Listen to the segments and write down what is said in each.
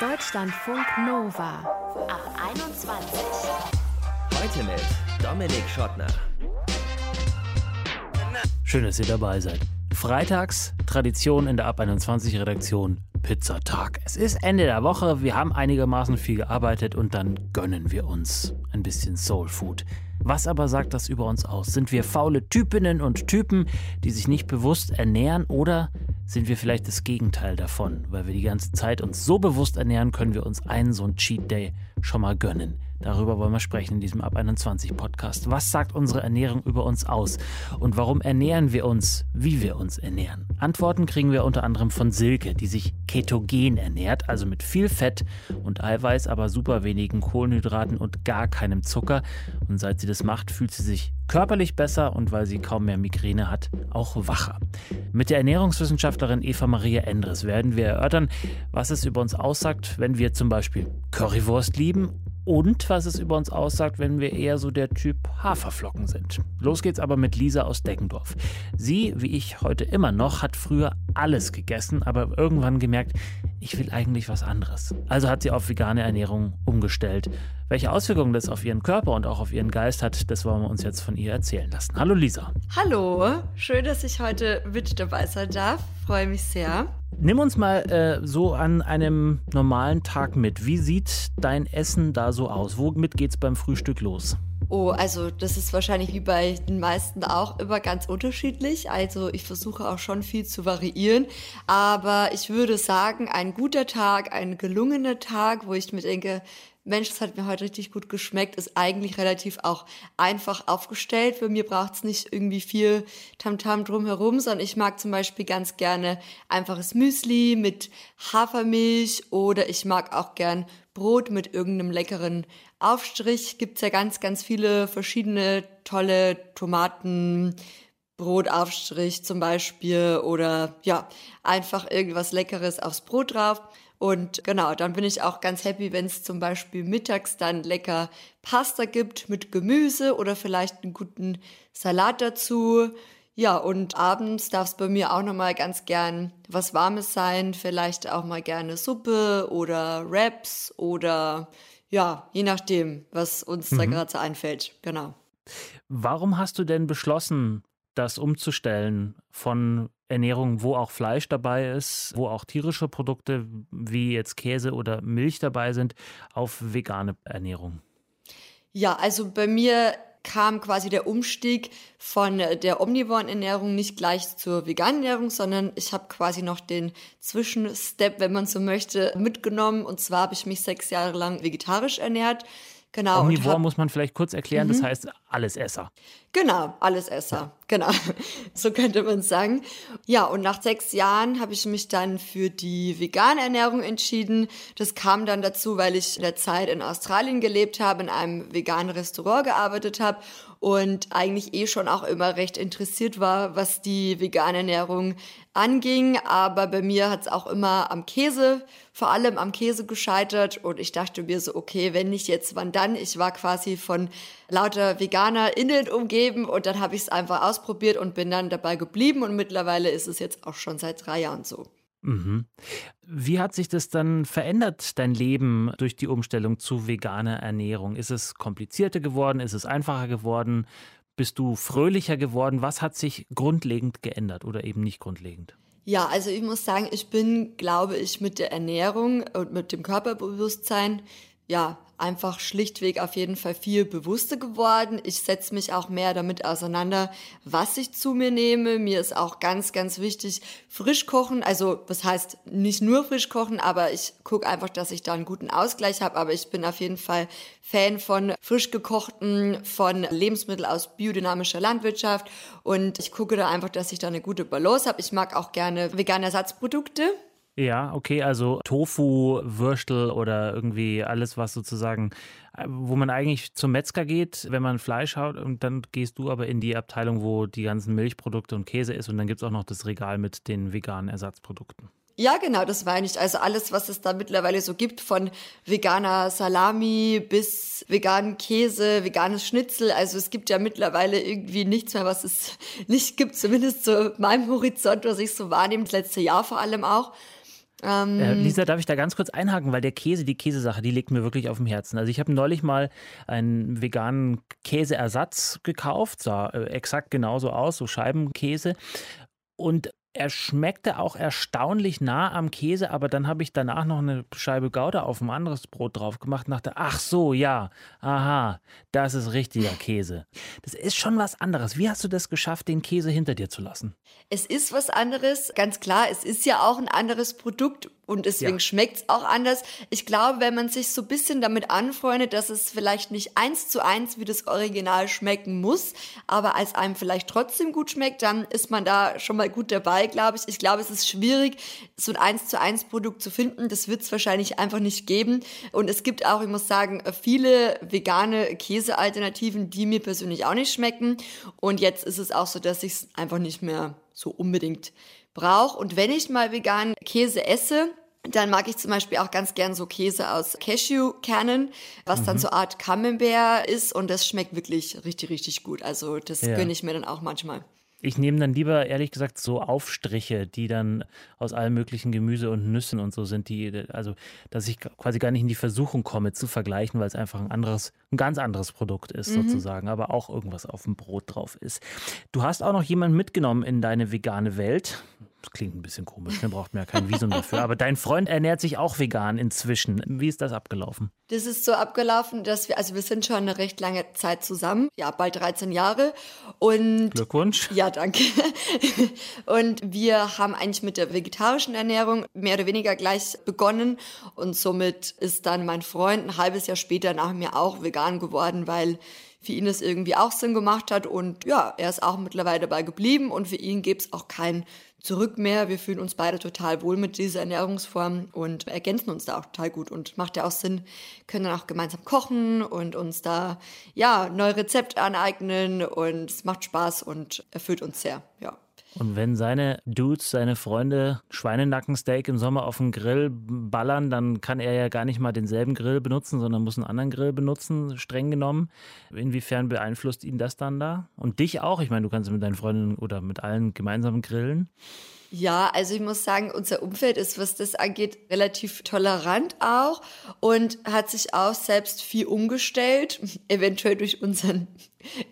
Deutschlandfunk Nova ab 21. Heute mit Dominik Schottner. Schön, dass ihr dabei seid. Freitags Tradition in der Ab 21 Redaktion Pizzatag. Es ist Ende der Woche, wir haben einigermaßen viel gearbeitet und dann gönnen wir uns ein bisschen Soul Food. Was aber sagt das über uns aus? Sind wir faule Typinnen und Typen, die sich nicht bewusst ernähren oder sind wir vielleicht das Gegenteil davon? Weil wir die ganze Zeit uns so bewusst ernähren, können wir uns einen so einen Cheat Day schon mal gönnen. Darüber wollen wir sprechen in diesem Ab 21 Podcast. Was sagt unsere Ernährung über uns aus? Und warum ernähren wir uns, wie wir uns ernähren? Antworten kriegen wir unter anderem von Silke, die sich ketogen ernährt, also mit viel Fett und Eiweiß, aber super wenigen Kohlenhydraten und gar keinem Zucker. Und seit sie das macht, fühlt sie sich körperlich besser und weil sie kaum mehr Migräne hat, auch wacher. Mit der Ernährungswissenschaftlerin Eva Maria Endres werden wir erörtern, was es über uns aussagt, wenn wir zum Beispiel Currywurst lieben und was es über uns aussagt, wenn wir eher so der Typ Haferflocken sind. Los geht's aber mit Lisa aus Deckendorf. Sie, wie ich heute immer noch, hat früher alles gegessen, aber irgendwann gemerkt, ich will eigentlich was anderes. Also hat sie auf vegane Ernährung umgestellt. Welche Auswirkungen das auf ihren Körper und auch auf ihren Geist hat, das wollen wir uns jetzt von ihr erzählen lassen. Hallo Lisa. Hallo, schön, dass ich heute mit dabei sein darf. Freue mich sehr. Nimm uns mal äh, so an einem normalen Tag mit. Wie sieht dein Essen da so aus? Womit geht's beim Frühstück los? Oh, also das ist wahrscheinlich wie bei den meisten auch immer ganz unterschiedlich. Also ich versuche auch schon viel zu variieren. Aber ich würde sagen, ein guter Tag, ein gelungener Tag, wo ich mir denke, Mensch, das hat mir heute richtig gut geschmeckt, ist eigentlich relativ auch einfach aufgestellt. Für mir braucht es nicht irgendwie viel Tamtam drumherum, sondern ich mag zum Beispiel ganz gerne einfaches Müsli mit Hafermilch oder ich mag auch gern Brot mit irgendeinem leckeren Aufstrich. Gibt's ja ganz, ganz viele verschiedene tolle Tomaten. Brotaufstrich zum Beispiel oder ja, einfach irgendwas Leckeres aufs Brot drauf. Und genau, dann bin ich auch ganz happy, wenn es zum Beispiel mittags dann lecker Pasta gibt mit Gemüse oder vielleicht einen guten Salat dazu. Ja, und abends darf es bei mir auch nochmal ganz gern was Warmes sein. Vielleicht auch mal gerne Suppe oder Wraps oder ja, je nachdem, was uns mhm. da gerade so einfällt. Genau. Warum hast du denn beschlossen, das umzustellen von Ernährung, wo auch Fleisch dabei ist, wo auch tierische Produkte wie jetzt Käse oder Milch dabei sind, auf vegane Ernährung? Ja, also bei mir kam quasi der Umstieg von der omnivoren Ernährung nicht gleich zur veganen Ernährung, sondern ich habe quasi noch den Zwischenstep, wenn man so möchte, mitgenommen. Und zwar habe ich mich sechs Jahre lang vegetarisch ernährt. Genau. Omnivor muss man vielleicht kurz erklären, mhm. das heißt Allesesser. Genau, Allesesser. Ja. Genau, so könnte man sagen. Ja, und nach sechs Jahren habe ich mich dann für die vegane Ernährung entschieden. Das kam dann dazu, weil ich in der Zeit in Australien gelebt habe, in einem veganen Restaurant gearbeitet habe und eigentlich eh schon auch immer recht interessiert war, was die vegane Ernährung anging. Aber bei mir hat es auch immer am Käse, vor allem am Käse gescheitert. Und ich dachte mir so, okay, wenn nicht jetzt, wann dann? Ich war quasi von lauter VeganerInnen umgeben und dann habe ich es einfach ausprobiert und bin dann dabei geblieben. Und mittlerweile ist es jetzt auch schon seit drei Jahren so. Mhm. Wie hat sich das dann verändert, dein Leben durch die Umstellung zu veganer Ernährung? Ist es komplizierter geworden? Ist es einfacher geworden? Bist du fröhlicher geworden? Was hat sich grundlegend geändert oder eben nicht grundlegend? Ja, also ich muss sagen, ich bin, glaube ich, mit der Ernährung und mit dem Körperbewusstsein ja einfach schlichtweg auf jeden Fall viel bewusster geworden. Ich setze mich auch mehr damit auseinander, was ich zu mir nehme. Mir ist auch ganz, ganz wichtig, frisch kochen. Also das heißt nicht nur frisch kochen, aber ich gucke einfach, dass ich da einen guten Ausgleich habe. Aber ich bin auf jeden Fall Fan von frisch gekochten, von Lebensmitteln aus biodynamischer Landwirtschaft. Und ich gucke da einfach, dass ich da eine gute Balance habe. Ich mag auch gerne vegane Ersatzprodukte. Ja, okay, also Tofu, Würstel oder irgendwie alles, was sozusagen, äh, wo man eigentlich zum Metzger geht, wenn man Fleisch haut und dann gehst du aber in die Abteilung, wo die ganzen Milchprodukte und Käse ist und dann gibt es auch noch das Regal mit den veganen Ersatzprodukten. Ja, genau, das meine ich. Also alles, was es da mittlerweile so gibt, von veganer Salami bis veganen Käse, veganes Schnitzel. Also es gibt ja mittlerweile irgendwie nichts mehr, was es nicht gibt, zumindest zu meinem Horizont, was ich so wahrnehme, das letzte Jahr vor allem auch. Ähm, Äh, Lisa, darf ich da ganz kurz einhaken, weil der Käse, die Käsesache, die liegt mir wirklich auf dem Herzen. Also ich habe neulich mal einen veganen Käseersatz gekauft, sah äh, exakt genauso aus, so Scheibenkäse. Und er schmeckte auch erstaunlich nah am Käse, aber dann habe ich danach noch eine Scheibe Gouda auf ein anderes Brot drauf gemacht und dachte, ach so, ja, aha, das ist richtiger Käse. Das ist schon was anderes. Wie hast du das geschafft, den Käse hinter dir zu lassen? Es ist was anderes, ganz klar. Es ist ja auch ein anderes Produkt und deswegen Ja. schmeckt's auch anders. Ich glaube, wenn man sich so ein bisschen damit anfreundet, dass es vielleicht nicht eins zu eins wie das Original schmecken muss, aber als einem vielleicht trotzdem gut schmeckt, dann ist man da schon mal gut dabei, glaube ich. Ich glaube, es ist schwierig, so ein eins zu eins Produkt zu finden. Das wird's wahrscheinlich einfach nicht geben. Und es gibt auch, ich muss sagen, viele vegane Käsealternativen, die mir persönlich auch nicht schmecken. Und jetzt ist es auch so, dass ich es einfach nicht mehr so unbedingt brauche. Und wenn ich mal veganen Käse esse, dann mag ich zum Beispiel auch ganz gern so Käse aus Cashewkernen, was dann so Art Camembert ist und das schmeckt wirklich richtig, richtig gut. Also das Ja. gönne ich mir dann auch manchmal. Ich nehme dann lieber, ehrlich gesagt, so Aufstriche, die dann aus allem möglichen Gemüse und Nüssen und so sind, die, also, dass ich quasi gar nicht in die Versuchung komme, zu vergleichen, weil es einfach ein anderes, ein ganz anderes Produkt ist, sozusagen, aber auch irgendwas auf dem Brot drauf ist. Du hast auch noch jemanden mitgenommen in deine vegane Welt. Das klingt ein bisschen komisch, ne? braucht man ja kein Visum dafür. Aber dein Freund ernährt sich auch vegan inzwischen. Wie ist das abgelaufen? Das ist so abgelaufen, dass wir, also wir sind schon eine recht lange Zeit zusammen, ja, bald 13 Jahre. Und Glückwunsch. Ja, danke. Und wir haben eigentlich mit der vegetarischen Ernährung mehr oder weniger gleich begonnen. Und somit ist dann mein Freund ein halbes Jahr später nach mir auch vegan geworden, weil für ihn das irgendwie auch Sinn gemacht hat. Und ja, er ist auch mittlerweile dabei geblieben. Und für ihn gibt's auch kein Zurück mehr. Wir fühlen uns beide total wohl mit dieser Ernährungsform und ergänzen uns da auch total gut. Und macht ja auch Sinn, können dann auch gemeinsam kochen und uns da, ja, neue Rezepte aneignen. Und es macht Spaß und erfüllt uns sehr, ja. Und wenn seine Dudes, seine Freunde Schweinenackensteak im Sommer auf den Grill ballern, dann kann er ja gar nicht mal denselben Grill benutzen, sondern muss einen anderen Grill benutzen, streng genommen. Inwiefern beeinflusst ihn das dann da? Und dich auch? Ich meine, du kannst mit deinen Freunden oder mit allen gemeinsam grillen. Ja, also ich muss sagen, unser Umfeld ist, was das angeht, relativ tolerant auch und hat sich auch selbst viel umgestellt, eventuell durch unseren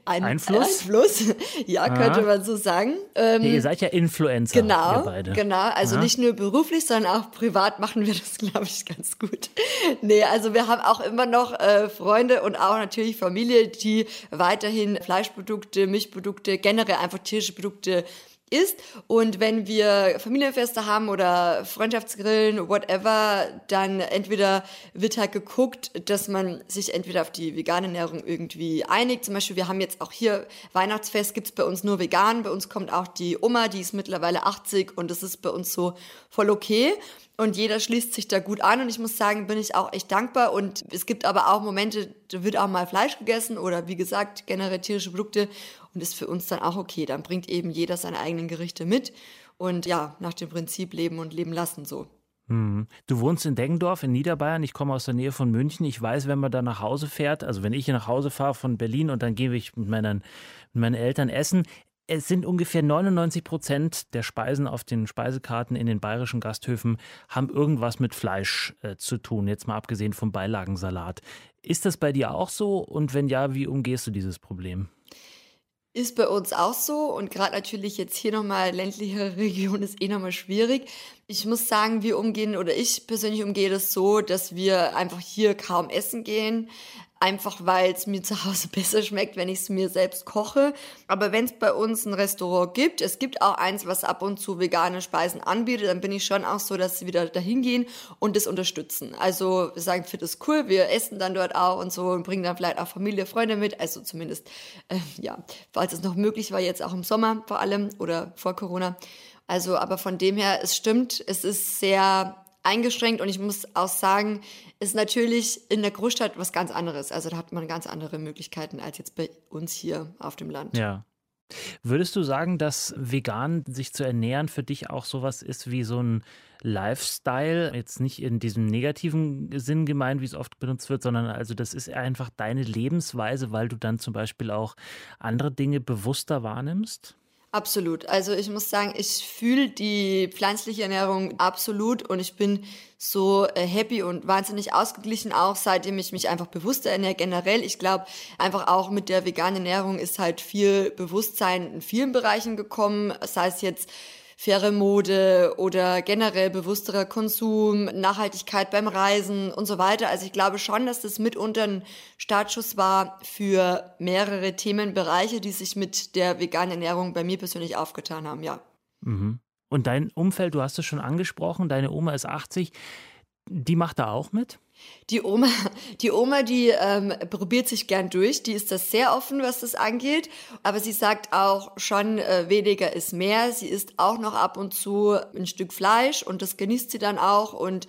Ein Einfluss? Einfluss. Ja, könnte man so sagen. Ähm, Nee, ihr seid ja Influencer, Genau, genau. Also Aha. nicht nur beruflich, sondern auch privat machen wir das, glaube ich, ganz gut. Nee, also wir haben auch immer noch äh, Freunde und auch natürlich Familie, die weiterhin Fleischprodukte, Milchprodukte, generell einfach tierische Produkte isst. Und wenn wir Familienfeste haben oder Freundschaftsgrillen, whatever, dann entweder wird halt geguckt, dass man sich entweder auf die vegane Ernährung irgendwie einigt. Zum Beispiel, wir haben jetzt auch hier Weihnachtsfest, gibt's bei uns nur vegan. Bei uns kommt auch die Oma, die ist mittlerweile 80 und das ist bei uns so voll okay. Und jeder schließt sich da gut an und ich muss sagen, bin ich auch echt dankbar. Und es gibt aber auch Momente, da wird auch mal Fleisch gegessen oder wie gesagt, generell tierische Produkte und ist für uns dann auch okay. Dann bringt eben jeder seine eigenen Gerichte mit und ja, nach dem Prinzip leben und leben lassen so. Mhm. Du wohnst in Deggendorf in Niederbayern. Ich komme aus der Nähe von München. Ich weiß, wenn man da nach Hause fährt, also wenn ich hier nach Hause fahre von Berlin und dann gehe ich mit, meinen, mit meinen Eltern essen, es sind ungefähr 99 Prozent der Speisen auf den Speisekarten in den bayerischen Gasthöfen haben irgendwas mit Fleisch äh, zu tun, jetzt mal abgesehen vom Beilagensalat. Ist das bei dir auch so? Und wenn ja, wie umgehst du dieses Problem? Ist bei uns auch so und gerade natürlich jetzt hier nochmal ländliche Region ist eh nochmal schwierig. Ich muss sagen, wir umgehen oder ich persönlich umgehe das so, dass wir einfach hier kaum essen gehen. Einfach weil es mir zu Hause besser schmeckt, wenn ich es mir selbst koche. Aber wenn es bei uns ein Restaurant gibt, es gibt auch eins, was ab und zu vegane Speisen anbietet, dann bin ich schon auch so, dass sie wieder dahin gehen und das unterstützen. Also wir sagen, finde das cool, wir essen dann dort auch und so und bringen dann vielleicht auch Familie, Freunde mit. Also zumindest, äh, ja, falls es noch möglich war, jetzt auch im Sommer vor allem oder vor Corona. Also, aber von dem her, es stimmt, es ist sehr eingeschränkt und ich muss auch sagen, ist natürlich in der Großstadt was ganz anderes. Also da hat man ganz andere Möglichkeiten als jetzt bei uns hier auf dem Land. Ja. Würdest du sagen, dass vegan sich zu ernähren für dich auch sowas ist wie so ein Lifestyle? Jetzt nicht in diesem negativen Sinn gemeint, wie es oft benutzt wird, sondern also das ist einfach deine Lebensweise, weil du dann zum Beispiel auch andere Dinge bewusster wahrnimmst? Absolut. Also ich muss sagen, ich fühle die pflanzliche Ernährung absolut und ich bin so äh, happy und wahnsinnig ausgeglichen auch, seitdem ich mich einfach bewusster ernähre generell. Ich glaube, einfach auch mit der veganen Ernährung ist halt viel Bewusstsein in vielen Bereichen gekommen, sei es jetzt faire Mode oder generell bewussterer Konsum, Nachhaltigkeit beim Reisen und so weiter. Also ich glaube schon, dass das mitunter ein Startschuss war für mehrere Themenbereiche, die sich mit der veganen Ernährung bei mir persönlich aufgetan haben, ja. Mhm. Und dein Umfeld, du hast es schon angesprochen, deine Oma ist 80, die macht da auch mit? Die Oma, die Oma, die ähm, probiert sich gern durch. Die ist das sehr offen, was das angeht. Aber sie sagt auch schon, äh, weniger ist mehr. Sie isst auch noch ab und zu ein Stück Fleisch und das genießt sie dann auch und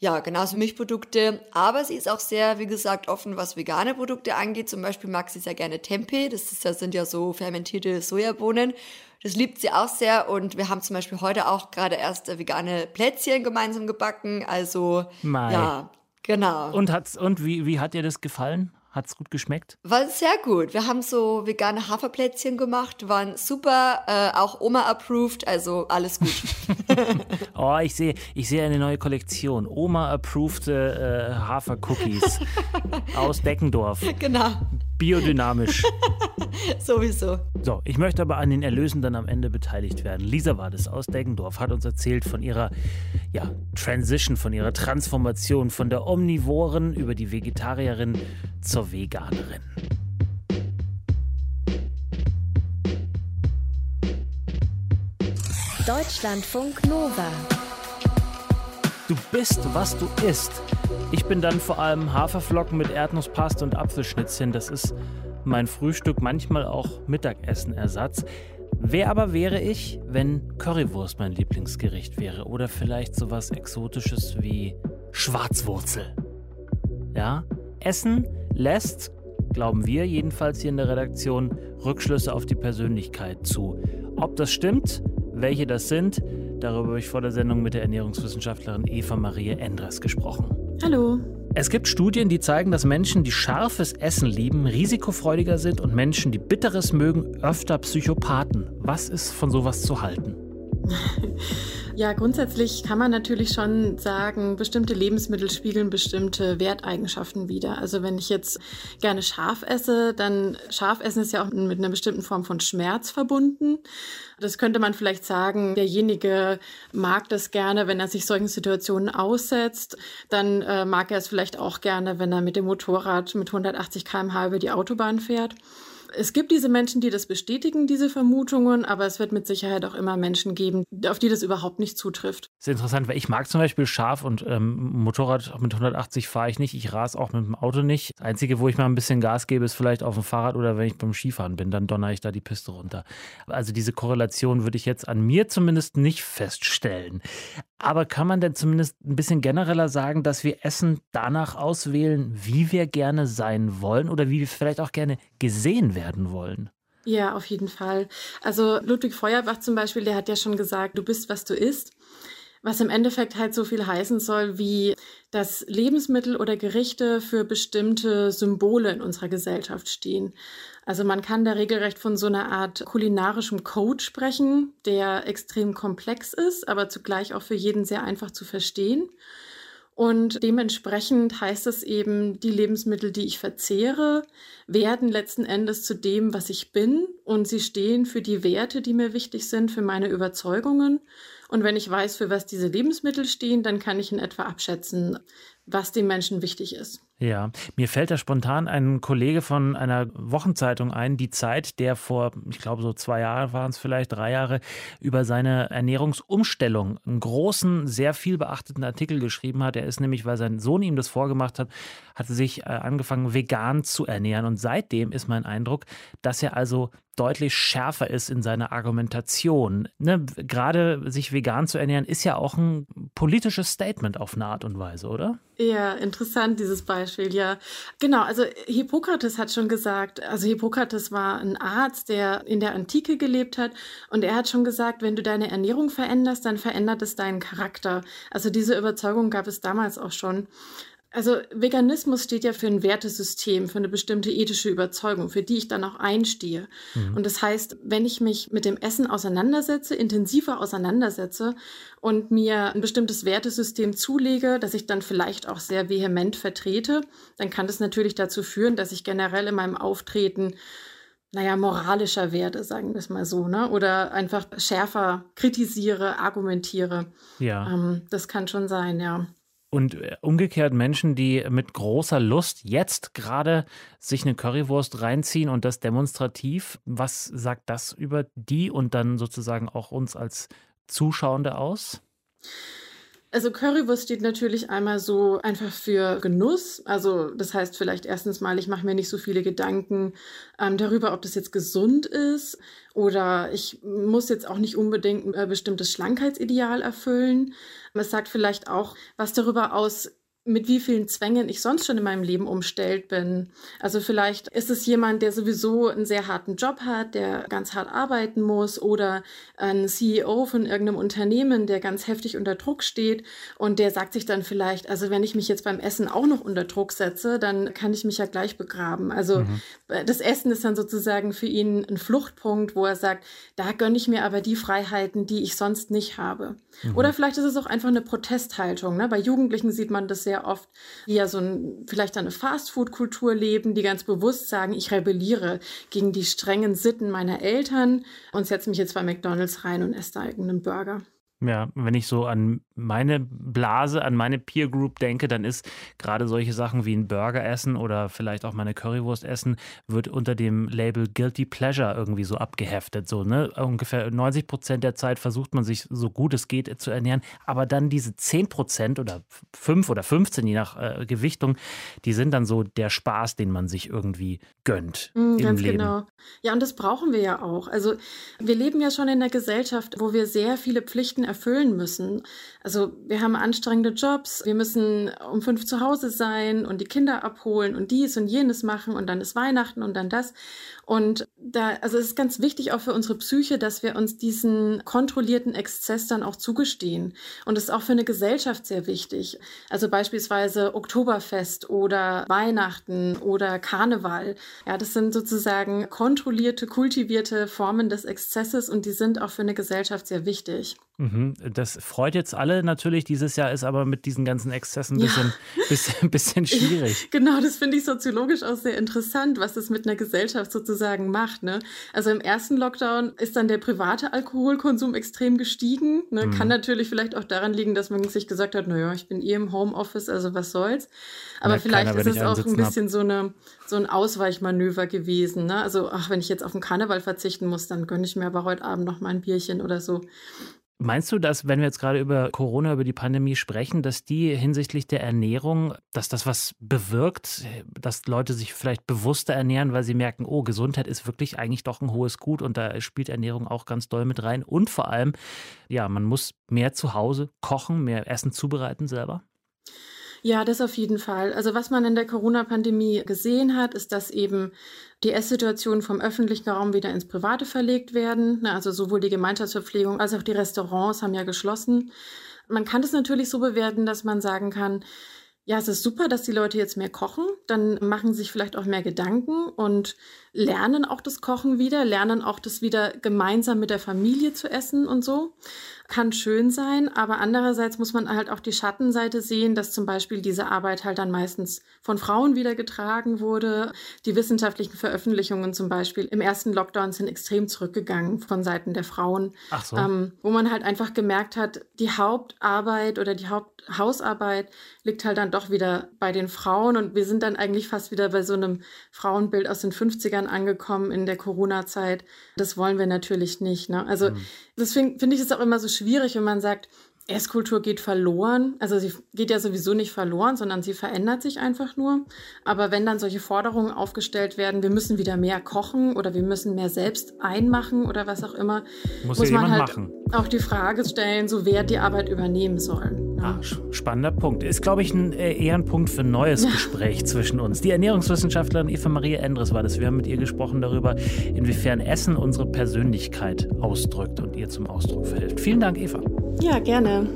ja, genauso Milchprodukte. Aber sie ist auch sehr, wie gesagt, offen, was vegane Produkte angeht. Zum Beispiel mag sie sehr gerne Tempeh. Das, ist, das sind ja so fermentierte Sojabohnen. Das liebt sie auch sehr und wir haben zum Beispiel heute auch gerade erst vegane Plätzchen gemeinsam gebacken. Also Mai. ja, Genau. Und, hat's, und wie, wie hat dir das gefallen? Hat es gut geschmeckt? War sehr gut. Wir haben so vegane Haferplätzchen gemacht, waren super, äh, auch Oma-approved, also alles gut. oh, ich sehe ich seh eine neue Kollektion. Oma-approved äh, Hafer-Cookies aus Deckendorf. Genau. Biodynamisch. Sowieso. So, ich möchte aber an den Erlösen dann am Ende beteiligt werden. Lisa war das aus Deggendorf, hat uns erzählt von ihrer ja, Transition, von ihrer Transformation von der Omnivoren über die Vegetarierin zur Veganerin. Deutschlandfunk Nova. Du bist, was du isst. Ich bin dann vor allem Haferflocken mit Erdnusspaste und Apfelschnitzchen. Das ist mein Frühstück, manchmal auch Mittagessenersatz. Wer aber wäre ich, wenn Currywurst mein Lieblingsgericht wäre? Oder vielleicht sowas Exotisches wie Schwarzwurzel? Ja, Essen lässt, glauben wir jedenfalls hier in der Redaktion, Rückschlüsse auf die Persönlichkeit zu. Ob das stimmt, welche das sind, darüber habe ich vor der Sendung mit der Ernährungswissenschaftlerin Eva Marie Endres gesprochen. Hallo. Es gibt Studien, die zeigen, dass Menschen, die scharfes Essen lieben, risikofreudiger sind und Menschen, die bitteres mögen, öfter Psychopathen. Was ist von sowas zu halten? Ja, grundsätzlich kann man natürlich schon sagen, bestimmte Lebensmittel spiegeln bestimmte Werteigenschaften wider. Also wenn ich jetzt gerne scharf esse, dann scharf essen ist ja auch mit einer bestimmten Form von Schmerz verbunden. Das könnte man vielleicht sagen, derjenige mag das gerne, wenn er sich solchen Situationen aussetzt. Dann äh, mag er es vielleicht auch gerne, wenn er mit dem Motorrad mit 180 km/h über die Autobahn fährt es gibt diese Menschen, die das bestätigen, diese Vermutungen, aber es wird mit Sicherheit auch immer Menschen geben, auf die das überhaupt nicht zutrifft. Das ist interessant, weil ich mag zum Beispiel scharf und ähm, Motorrad mit 180 fahre ich nicht. Ich rase auch mit dem Auto nicht. Das Einzige, wo ich mal ein bisschen Gas gebe, ist vielleicht auf dem Fahrrad oder wenn ich beim Skifahren bin, dann donner ich da die Piste runter. Also diese Korrelation würde ich jetzt an mir zumindest nicht feststellen. Aber kann man denn zumindest ein bisschen genereller sagen, dass wir Essen danach auswählen, wie wir gerne sein wollen oder wie wir vielleicht auch gerne gesehen werden wollen? Ja, auf jeden Fall. Also Ludwig Feuerbach zum Beispiel, der hat ja schon gesagt, du bist, was du isst. Was im Endeffekt halt so viel heißen soll, wie dass Lebensmittel oder Gerichte für bestimmte Symbole in unserer Gesellschaft stehen. Also man kann da regelrecht von so einer Art kulinarischem Code sprechen, der extrem komplex ist, aber zugleich auch für jeden sehr einfach zu verstehen. Und dementsprechend heißt es eben, die Lebensmittel, die ich verzehre, werden letzten Endes zu dem, was ich bin. Und sie stehen für die Werte, die mir wichtig sind, für meine Überzeugungen. Und wenn ich weiß, für was diese Lebensmittel stehen, dann kann ich in etwa abschätzen, was den Menschen wichtig ist. Ja, mir fällt da spontan ein Kollege von einer Wochenzeitung ein, die Zeit, der vor, ich glaube, so zwei Jahre waren es vielleicht, drei Jahre, über seine Ernährungsumstellung einen großen, sehr viel beachteten Artikel geschrieben hat. Er ist nämlich, weil sein Sohn ihm das vorgemacht hat, hatte sich äh, angefangen, vegan zu ernähren. Und seitdem ist mein Eindruck, dass er also deutlich schärfer ist in seiner Argumentation. Ne? Gerade sich vegan zu ernähren, ist ja auch ein politisches Statement auf eine Art und Weise, oder? Ja, interessant, dieses Beispiel, ja. Genau, also Hippokrates hat schon gesagt, also Hippokrates war ein Arzt, der in der Antike gelebt hat und er hat schon gesagt, wenn du deine Ernährung veränderst, dann verändert es deinen Charakter. Also diese Überzeugung gab es damals auch schon. Also Veganismus steht ja für ein Wertesystem, für eine bestimmte ethische Überzeugung, für die ich dann auch einstehe. Mhm. Und das heißt, wenn ich mich mit dem Essen auseinandersetze, intensiver auseinandersetze und mir ein bestimmtes Wertesystem zulege, das ich dann vielleicht auch sehr vehement vertrete, dann kann das natürlich dazu führen, dass ich generell in meinem Auftreten naja, moralischer werde, sagen wir es mal so, ne? Oder einfach schärfer kritisiere, argumentiere. Ja. Ähm, das kann schon sein, ja. Und äh, umgekehrt Menschen, die mit großer Lust jetzt gerade sich eine Currywurst reinziehen und das demonstrativ, was sagt das über die und dann sozusagen auch uns als Zuschauende aus? Also Currywurst steht natürlich einmal so einfach für Genuss. Also das heißt vielleicht erstens mal, ich mache mir nicht so viele Gedanken ähm, darüber, ob das jetzt gesund ist oder ich muss jetzt auch nicht unbedingt ein äh, bestimmtes Schlankheitsideal erfüllen. Es sagt vielleicht auch was darüber aus, mit wie vielen Zwängen ich sonst schon in meinem Leben umstellt bin. Also vielleicht ist es jemand, der sowieso einen sehr harten Job hat, der ganz hart arbeiten muss oder ein CEO von irgendeinem Unternehmen, der ganz heftig unter Druck steht und der sagt sich dann vielleicht, also wenn ich mich jetzt beim Essen auch noch unter Druck setze, dann kann ich mich ja gleich begraben. Also mhm. das Essen ist dann sozusagen für ihn ein Fluchtpunkt, wo er sagt, da gönne ich mir aber die Freiheiten, die ich sonst nicht habe. Mhm. Oder vielleicht ist es auch einfach eine Protesthaltung. Ne? Bei Jugendlichen sieht man das sehr oft, die ja so ein, vielleicht eine Fastfood-Kultur leben, die ganz bewusst sagen, ich rebelliere gegen die strengen Sitten meiner Eltern und setze mich jetzt bei McDonalds rein und esse da irgendeinen Burger. Ja, wenn ich so an meine Blase, an meine Peer Group denke, dann ist gerade solche Sachen wie ein Burger essen oder vielleicht auch meine Currywurst essen, wird unter dem Label Guilty Pleasure irgendwie so abgeheftet. So, ne? Ungefähr 90 Prozent der Zeit versucht man sich so gut es geht zu ernähren, aber dann diese 10 Prozent oder 5 oder 15, je nach äh, Gewichtung, die sind dann so der Spaß, den man sich irgendwie gönnt. Mhm, ganz Leben. genau. Ja, und das brauchen wir ja auch. Also wir leben ja schon in einer Gesellschaft, wo wir sehr viele Pflichten erfüllen müssen. Also wir haben anstrengende Jobs, wir müssen um fünf zu Hause sein und die Kinder abholen und dies und jenes machen und dann ist Weihnachten und dann das. Und da, also es ist ganz wichtig auch für unsere Psyche, dass wir uns diesen kontrollierten Exzess dann auch zugestehen. Und es ist auch für eine Gesellschaft sehr wichtig. Also beispielsweise Oktoberfest oder Weihnachten oder Karneval. Ja, das sind sozusagen kontrollierte, kultivierte Formen des Exzesses und die sind auch für eine Gesellschaft sehr wichtig. Mhm, das freut jetzt alle natürlich. Dieses Jahr ist aber mit diesen ganzen Exzessen ein bisschen, ja. bisschen, bisschen schwierig. Genau, das finde ich soziologisch auch sehr interessant, was es mit einer Gesellschaft sozusagen macht. Ne? Also im ersten Lockdown ist dann der private Alkoholkonsum extrem gestiegen. Ne? Mhm. Kann natürlich vielleicht auch daran liegen, dass man sich gesagt hat, naja, ich bin eh im Homeoffice, also was soll's. Aber ja, vielleicht keiner, ist es auch ein bisschen so, eine, so ein Ausweichmanöver gewesen. Ne? Also, ach, wenn ich jetzt auf den Karneval verzichten muss, dann gönne ich mir aber heute Abend noch mal ein Bierchen oder so. Meinst du, dass, wenn wir jetzt gerade über Corona, über die Pandemie sprechen, dass die hinsichtlich der Ernährung, dass das was bewirkt, dass Leute sich vielleicht bewusster ernähren, weil sie merken, oh, Gesundheit ist wirklich eigentlich doch ein hohes Gut und da spielt Ernährung auch ganz doll mit rein. Und vor allem, ja, man muss mehr zu Hause kochen, mehr Essen zubereiten selber? Ja, das auf jeden Fall. Also was man in der Corona-Pandemie gesehen hat, ist, dass eben die Esssituationen vom öffentlichen Raum wieder ins Private verlegt werden. Also sowohl die Gemeinschaftsverpflegung als auch die Restaurants haben ja geschlossen. Man kann das natürlich so bewerten, dass man sagen kann, ja, es ist super, dass die Leute jetzt mehr kochen. Dann machen sich vielleicht auch mehr Gedanken und lernen auch das Kochen wieder, lernen auch das wieder gemeinsam mit der Familie zu essen und so kann schön sein, aber andererseits muss man halt auch die Schattenseite sehen, dass zum Beispiel diese Arbeit halt dann meistens von Frauen wieder getragen wurde. Die wissenschaftlichen Veröffentlichungen zum Beispiel im ersten Lockdown sind extrem zurückgegangen von Seiten der Frauen, Ach so. ähm, wo man halt einfach gemerkt hat, die Hauptarbeit oder die Haupthausarbeit liegt halt dann doch wieder bei den Frauen und wir sind dann eigentlich fast wieder bei so einem Frauenbild aus den 50ern angekommen in der Corona-Zeit. Das wollen wir natürlich nicht. Ne? Also mhm. Deswegen finde ich es auch immer so schwierig, wenn man sagt, Esskultur geht verloren. Also sie geht ja sowieso nicht verloren, sondern sie verändert sich einfach nur. Aber wenn dann solche Forderungen aufgestellt werden, wir müssen wieder mehr kochen oder wir müssen mehr selbst einmachen oder was auch immer, muss, muss man halt machen. auch die Frage stellen, so wer die Arbeit übernehmen soll. Ah, spannender Punkt. Ist, glaube ich, ein, äh, eher ein Punkt für ein neues Gespräch zwischen uns. Die Ernährungswissenschaftlerin Eva Maria Endres war das. Wir haben mit ihr gesprochen darüber, inwiefern Essen unsere Persönlichkeit ausdrückt und ihr zum Ausdruck verhilft. Vielen Dank, Eva. Ja, gerne.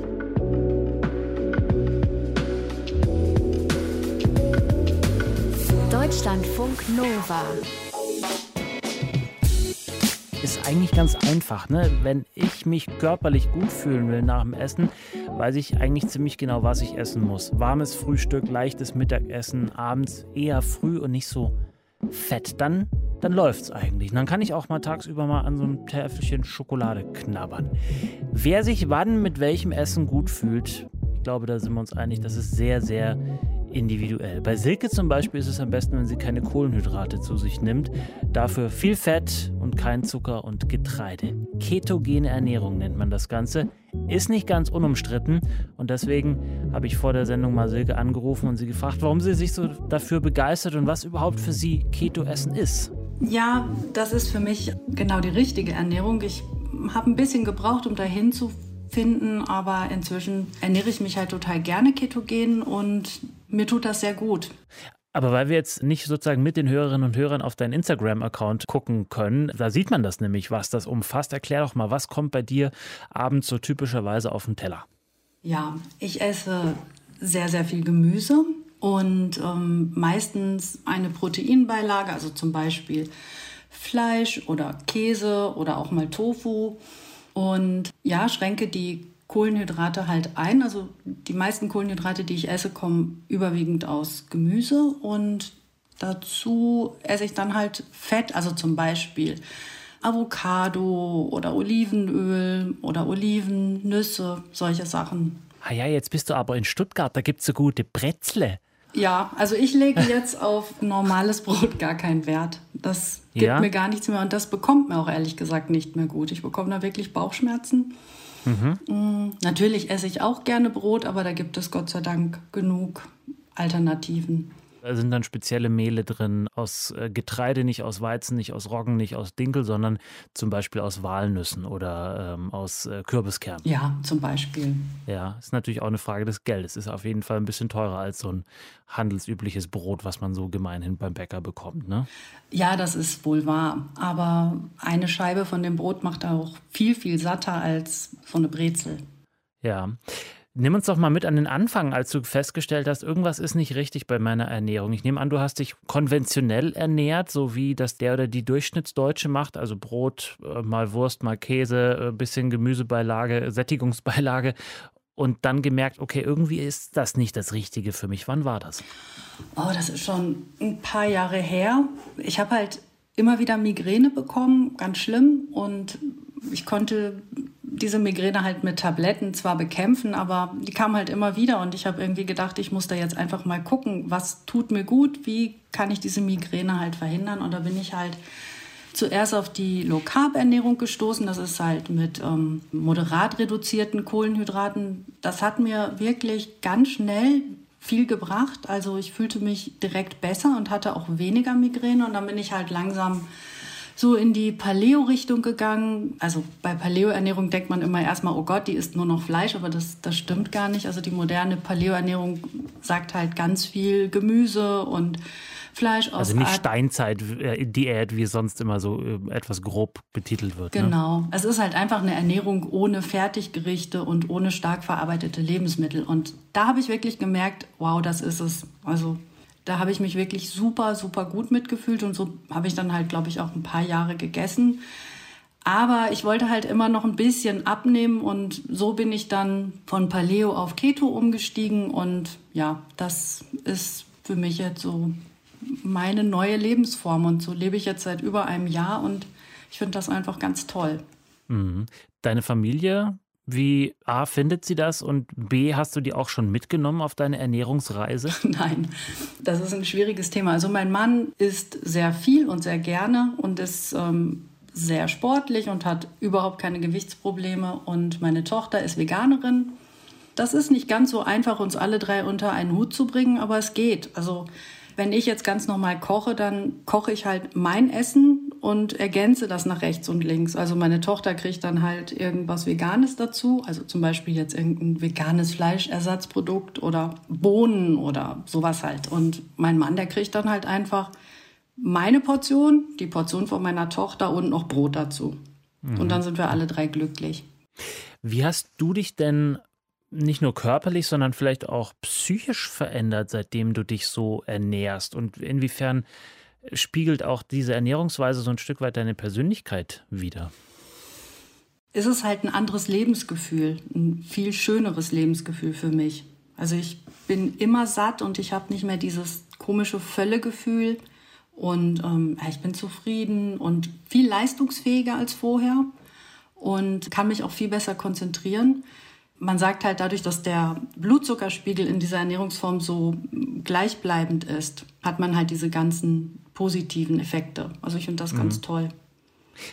Deutschlandfunk Nova eigentlich ganz einfach. Ne? Wenn ich mich körperlich gut fühlen will nach dem Essen, weiß ich eigentlich ziemlich genau, was ich essen muss. Warmes Frühstück, leichtes Mittagessen, abends eher früh und nicht so fett. Dann, dann läuft es eigentlich. Dann kann ich auch mal tagsüber mal an so einem Täfelchen Schokolade knabbern. Wer sich wann mit welchem Essen gut fühlt, ich glaube, da sind wir uns einig, das ist sehr, sehr individuell. Bei Silke zum Beispiel ist es am besten, wenn sie keine Kohlenhydrate zu sich nimmt. Dafür viel Fett und kein Zucker und Getreide. Ketogene Ernährung nennt man das Ganze. Ist nicht ganz unumstritten und deswegen habe ich vor der Sendung mal Silke angerufen und sie gefragt, warum sie sich so dafür begeistert und was überhaupt für sie Keto-Essen ist. Ja, das ist für mich genau die richtige Ernährung. Ich habe ein bisschen gebraucht, um dahin zu finden, aber inzwischen ernähre ich mich halt total gerne ketogen und mir tut das sehr gut. Aber weil wir jetzt nicht sozusagen mit den Hörerinnen und Hörern auf deinen Instagram-Account gucken können, da sieht man das nämlich, was das umfasst. Erklär doch mal, was kommt bei dir abends so typischerweise auf den Teller? Ja, ich esse sehr, sehr viel Gemüse und ähm, meistens eine Proteinbeilage, also zum Beispiel Fleisch oder Käse oder auch mal Tofu. Und ja, schränke die Kohlenhydrate halt ein. Also die meisten Kohlenhydrate, die ich esse, kommen überwiegend aus Gemüse und dazu esse ich dann halt Fett, also zum Beispiel Avocado oder Olivenöl oder Oliven, Nüsse, solche Sachen. Ah ja, jetzt bist du aber in Stuttgart, da gibt es so gute Brezle. Ja, also ich lege jetzt auf normales Brot gar keinen Wert. Das gibt ja. mir gar nichts mehr und das bekommt mir auch ehrlich gesagt nicht mehr gut. Ich bekomme da wirklich Bauchschmerzen. Mhm. Natürlich esse ich auch gerne Brot, aber da gibt es Gott sei Dank genug Alternativen. Da sind dann spezielle Mehle drin aus äh, Getreide, nicht aus Weizen, nicht aus Roggen, nicht aus Dinkel, sondern zum Beispiel aus Walnüssen oder ähm, aus äh, Kürbiskernen. Ja, zum Beispiel. Ja, ist natürlich auch eine Frage des Geldes. Ist auf jeden Fall ein bisschen teurer als so ein handelsübliches Brot, was man so gemeinhin beim Bäcker bekommt, ne? Ja, das ist wohl wahr. Aber eine Scheibe von dem Brot macht auch viel, viel satter als so eine Brezel. Ja. Nimm uns doch mal mit an den Anfang, als du festgestellt hast, irgendwas ist nicht richtig bei meiner Ernährung. Ich nehme an, du hast dich konventionell ernährt, so wie das der oder die Durchschnittsdeutsche macht, also Brot, äh, mal Wurst, mal Käse, äh, bisschen Gemüsebeilage, Sättigungsbeilage und dann gemerkt, okay, irgendwie ist das nicht das Richtige für mich. Wann war das? Oh, das ist schon ein paar Jahre her. Ich habe halt immer wieder Migräne bekommen, ganz schlimm und ich konnte diese Migräne halt mit Tabletten zwar bekämpfen, aber die kam halt immer wieder und ich habe irgendwie gedacht, ich muss da jetzt einfach mal gucken, was tut mir gut, wie kann ich diese Migräne halt verhindern und da bin ich halt zuerst auf die Low Carb Ernährung gestoßen. Das ist halt mit ähm, moderat reduzierten Kohlenhydraten. Das hat mir wirklich ganz schnell viel gebracht. Also ich fühlte mich direkt besser und hatte auch weniger Migräne und dann bin ich halt langsam so in die Paleo-Richtung gegangen. Also bei Paleo-Ernährung denkt man immer erstmal, oh Gott, die isst nur noch Fleisch, aber das, das stimmt gar nicht. Also die moderne Paleo-Ernährung sagt halt ganz viel Gemüse und Fleisch aus. Also nicht Steinzeit-Diät, wie sonst immer so äh, etwas grob betitelt wird. Ne? Genau. Ne? Es ist halt einfach eine Ernährung ohne Fertiggerichte und ohne stark verarbeitete Lebensmittel. Und da habe ich wirklich gemerkt, wow, das ist es. Also da habe ich mich wirklich super, super gut mitgefühlt und so habe ich dann halt, glaube ich, auch ein paar Jahre gegessen. Aber ich wollte halt immer noch ein bisschen abnehmen und so bin ich dann von Paleo auf Keto umgestiegen und ja, das ist für mich jetzt so meine neue Lebensform und so lebe ich jetzt seit über einem Jahr und ich finde das einfach ganz toll. Mhm. Deine Familie wie A, findet sie das und B, hast du die auch schon mitgenommen auf deine Ernährungsreise? Nein, das ist ein schwieriges Thema. Also mein Mann isst sehr viel und sehr gerne und ist ähm, sehr sportlich und hat überhaupt keine Gewichtsprobleme und meine Tochter ist Veganerin. Das ist nicht ganz so einfach, uns alle drei unter einen Hut zu bringen, aber es geht. Also wenn ich jetzt ganz normal koche, dann koche ich halt mein Essen und ergänze das nach rechts und links. Also meine Tochter kriegt dann halt irgendwas Veganes dazu, also zum Beispiel jetzt irgendein veganes Fleischersatzprodukt oder Bohnen oder sowas halt. Und mein Mann, der kriegt dann halt einfach meine Portion, die Portion von meiner Tochter und noch Brot dazu. Mhm. Und dann sind wir alle drei glücklich. Wie hast du dich denn nicht nur körperlich, sondern vielleicht auch psychisch verändert, seitdem du dich so ernährst? Und inwiefern spiegelt auch diese Ernährungsweise so ein Stück weit deine Persönlichkeit wider? Es ist halt ein anderes Lebensgefühl, ein viel schöneres Lebensgefühl für mich. Also ich bin immer satt und ich habe nicht mehr dieses komische Völlegefühl und ähm, ich bin zufrieden und viel leistungsfähiger als vorher und kann mich auch viel besser konzentrieren. Man sagt halt dadurch, dass der Blutzuckerspiegel in dieser Ernährungsform so gleichbleibend ist, hat man halt diese ganzen positiven Effekte. Also ich finde das mhm. ganz toll.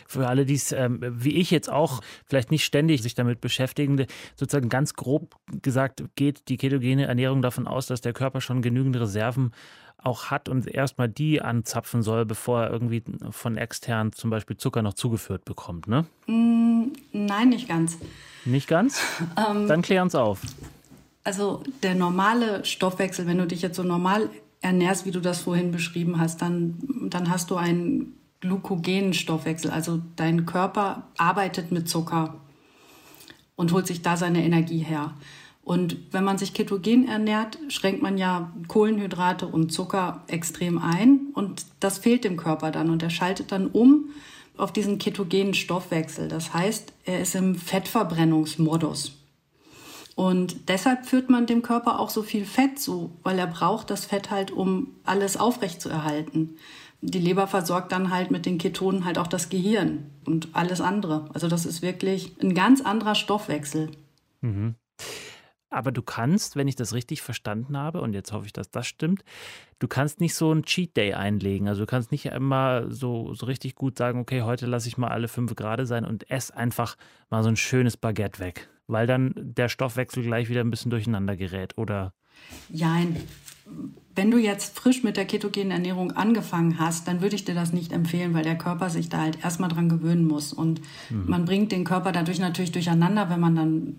Für alle, die es, ähm, wie ich jetzt auch, vielleicht nicht ständig sich damit beschäftigen, sozusagen ganz grob gesagt, geht die ketogene Ernährung davon aus, dass der Körper schon genügend Reserven auch hat und erstmal die anzapfen soll, bevor er irgendwie von extern zum Beispiel Zucker noch zugeführt bekommt, ne? Mm, nein, nicht ganz. Nicht ganz? Ähm, Dann klär uns auf. Also der normale Stoffwechsel, wenn du dich jetzt so normal ernährst, wie du das vorhin beschrieben hast, dann, dann hast du einen glukogenen Stoffwechsel. Also dein Körper arbeitet mit Zucker und holt sich da seine Energie her. Und wenn man sich ketogen ernährt, schränkt man ja Kohlenhydrate und Zucker extrem ein und das fehlt dem Körper dann und er schaltet dann um auf diesen ketogenen Stoffwechsel. Das heißt, er ist im Fettverbrennungsmodus. Und deshalb führt man dem Körper auch so viel Fett zu, weil er braucht das Fett halt, um alles aufrechtzuerhalten. Die Leber versorgt dann halt mit den Ketonen halt auch das Gehirn und alles andere. Also das ist wirklich ein ganz anderer Stoffwechsel. Mhm. Aber du kannst, wenn ich das richtig verstanden habe, und jetzt hoffe ich, dass das stimmt, du kannst nicht so einen Cheat Day einlegen. Also du kannst nicht immer so, so richtig gut sagen, okay, heute lasse ich mal alle fünf Grade sein und esse einfach mal so ein schönes Baguette weg. Weil dann der Stoffwechsel gleich wieder ein bisschen durcheinander gerät, oder? Nein. Wenn du jetzt frisch mit der ketogenen Ernährung angefangen hast, dann würde ich dir das nicht empfehlen, weil der Körper sich da halt erstmal dran gewöhnen muss. Und mhm. man bringt den Körper dadurch natürlich durcheinander, wenn man dann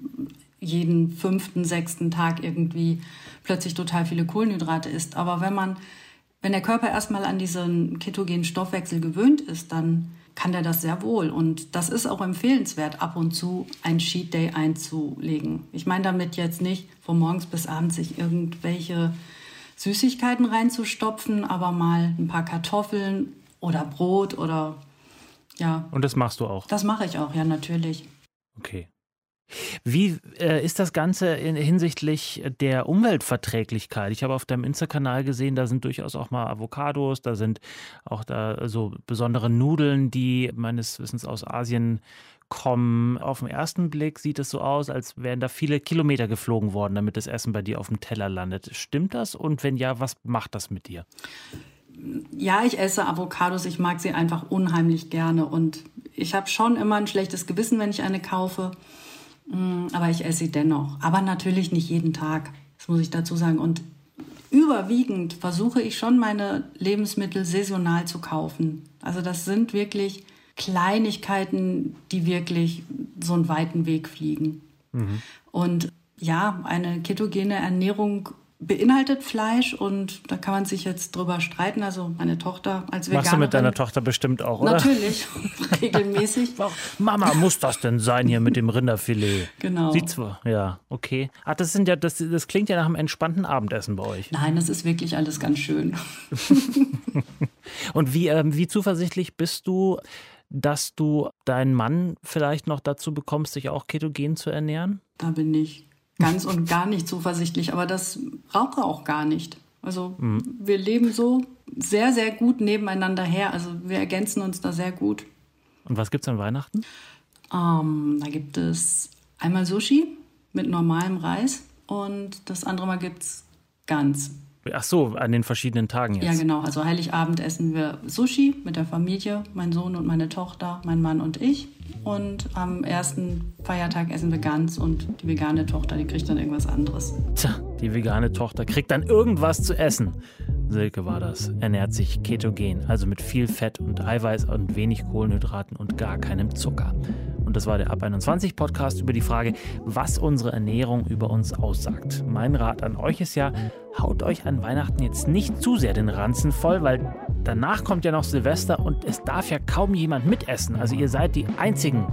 jeden fünften, sechsten Tag irgendwie plötzlich total viele Kohlenhydrate isst. Aber wenn man, wenn der Körper erstmal an diesen ketogenen Stoffwechsel gewöhnt ist, dann kann der das sehr wohl. Und das ist auch empfehlenswert, ab und zu ein Cheat Day einzulegen. Ich meine damit jetzt nicht von morgens bis abends sich irgendwelche Süßigkeiten reinzustopfen, aber mal ein paar Kartoffeln oder Brot oder ja. Und das machst du auch? Das mache ich auch, ja, natürlich. Okay. Wie äh, ist das Ganze in, hinsichtlich der Umweltverträglichkeit? Ich habe auf deinem Insta-Kanal gesehen, da sind durchaus auch mal Avocados, da sind auch da so besondere Nudeln, die meines Wissens aus Asien kommen. Auf den ersten Blick sieht es so aus, als wären da viele Kilometer geflogen worden, damit das Essen bei dir auf dem Teller landet. Stimmt das? Und wenn ja, was macht das mit dir? Ja, ich esse Avocados. Ich mag sie einfach unheimlich gerne. Und ich habe schon immer ein schlechtes Gewissen, wenn ich eine kaufe. Mm, aber ich esse sie dennoch. Aber natürlich nicht jeden Tag. Das muss ich dazu sagen. Und überwiegend versuche ich schon, meine Lebensmittel saisonal zu kaufen. Also das sind wirklich Kleinigkeiten, die wirklich so einen weiten Weg fliegen. Mhm. Und ja, eine ketogene Ernährung beinhaltet Fleisch und da kann man sich jetzt drüber streiten. Also meine Tochter als Veganerin. Machst du mit deiner Tochter bestimmt auch, oder? Natürlich, regelmäßig. Mama, muss das denn sein hier mit dem Rinderfilet? Genau. Sieht zwar, ja, okay. Ach, das sind ja, das, das klingt ja nach einem entspannten Abendessen bei euch. Nein, das ist wirklich alles ganz schön. und wie, äh, wie zuversichtlich bist du, dass du deinen Mann vielleicht noch dazu bekommst, sich auch ketogen zu ernähren? Da bin ich ganz und gar nicht zuversichtlich, aber das braucht er auch gar nicht. Also mhm. wir leben so sehr, sehr gut nebeneinander her. Also wir ergänzen uns da sehr gut. Und was gibt es an Weihnachten? Ähm, da gibt es einmal Sushi mit normalem Reis und das andere Mal gibt es Gans. Ach so, an den verschiedenen Tagen jetzt. Ja, genau. Also Heiligabend essen wir Sushi mit der Familie, mein Sohn und meine Tochter, mein Mann und ich. Und am ersten Feiertag essen wir Gans und die vegane Tochter, die kriegt dann irgendwas anderes. Tja, die vegane Tochter kriegt dann irgendwas zu essen. Silke war das, ernährt sich ketogen, also mit viel Fett und Eiweiß und wenig Kohlenhydraten und gar keinem Zucker. Und das war der Ab 21 Podcast über die Frage, was unsere Ernährung über uns aussagt. Mein Rat an euch ist ja, haut euch an Weihnachten jetzt nicht zu sehr den Ranzen voll, weil danach kommt ja noch Silvester und es darf ja kaum jemand mitessen. Also ihr seid die Einzigen,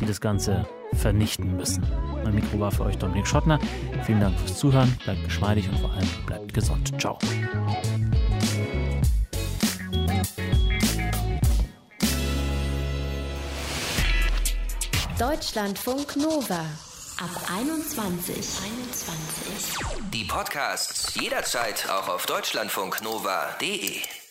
die das Ganze vernichten müssen. Mein Mikro war für euch Dominik Schottner. Vielen Dank fürs Zuhören. Bleibt geschmeidig und vor allem bleibt gesund. Ciao. Deutschlandfunk Nova. Ab 21. 21. Die Podcasts jederzeit auch auf deutschlandfunknova.de.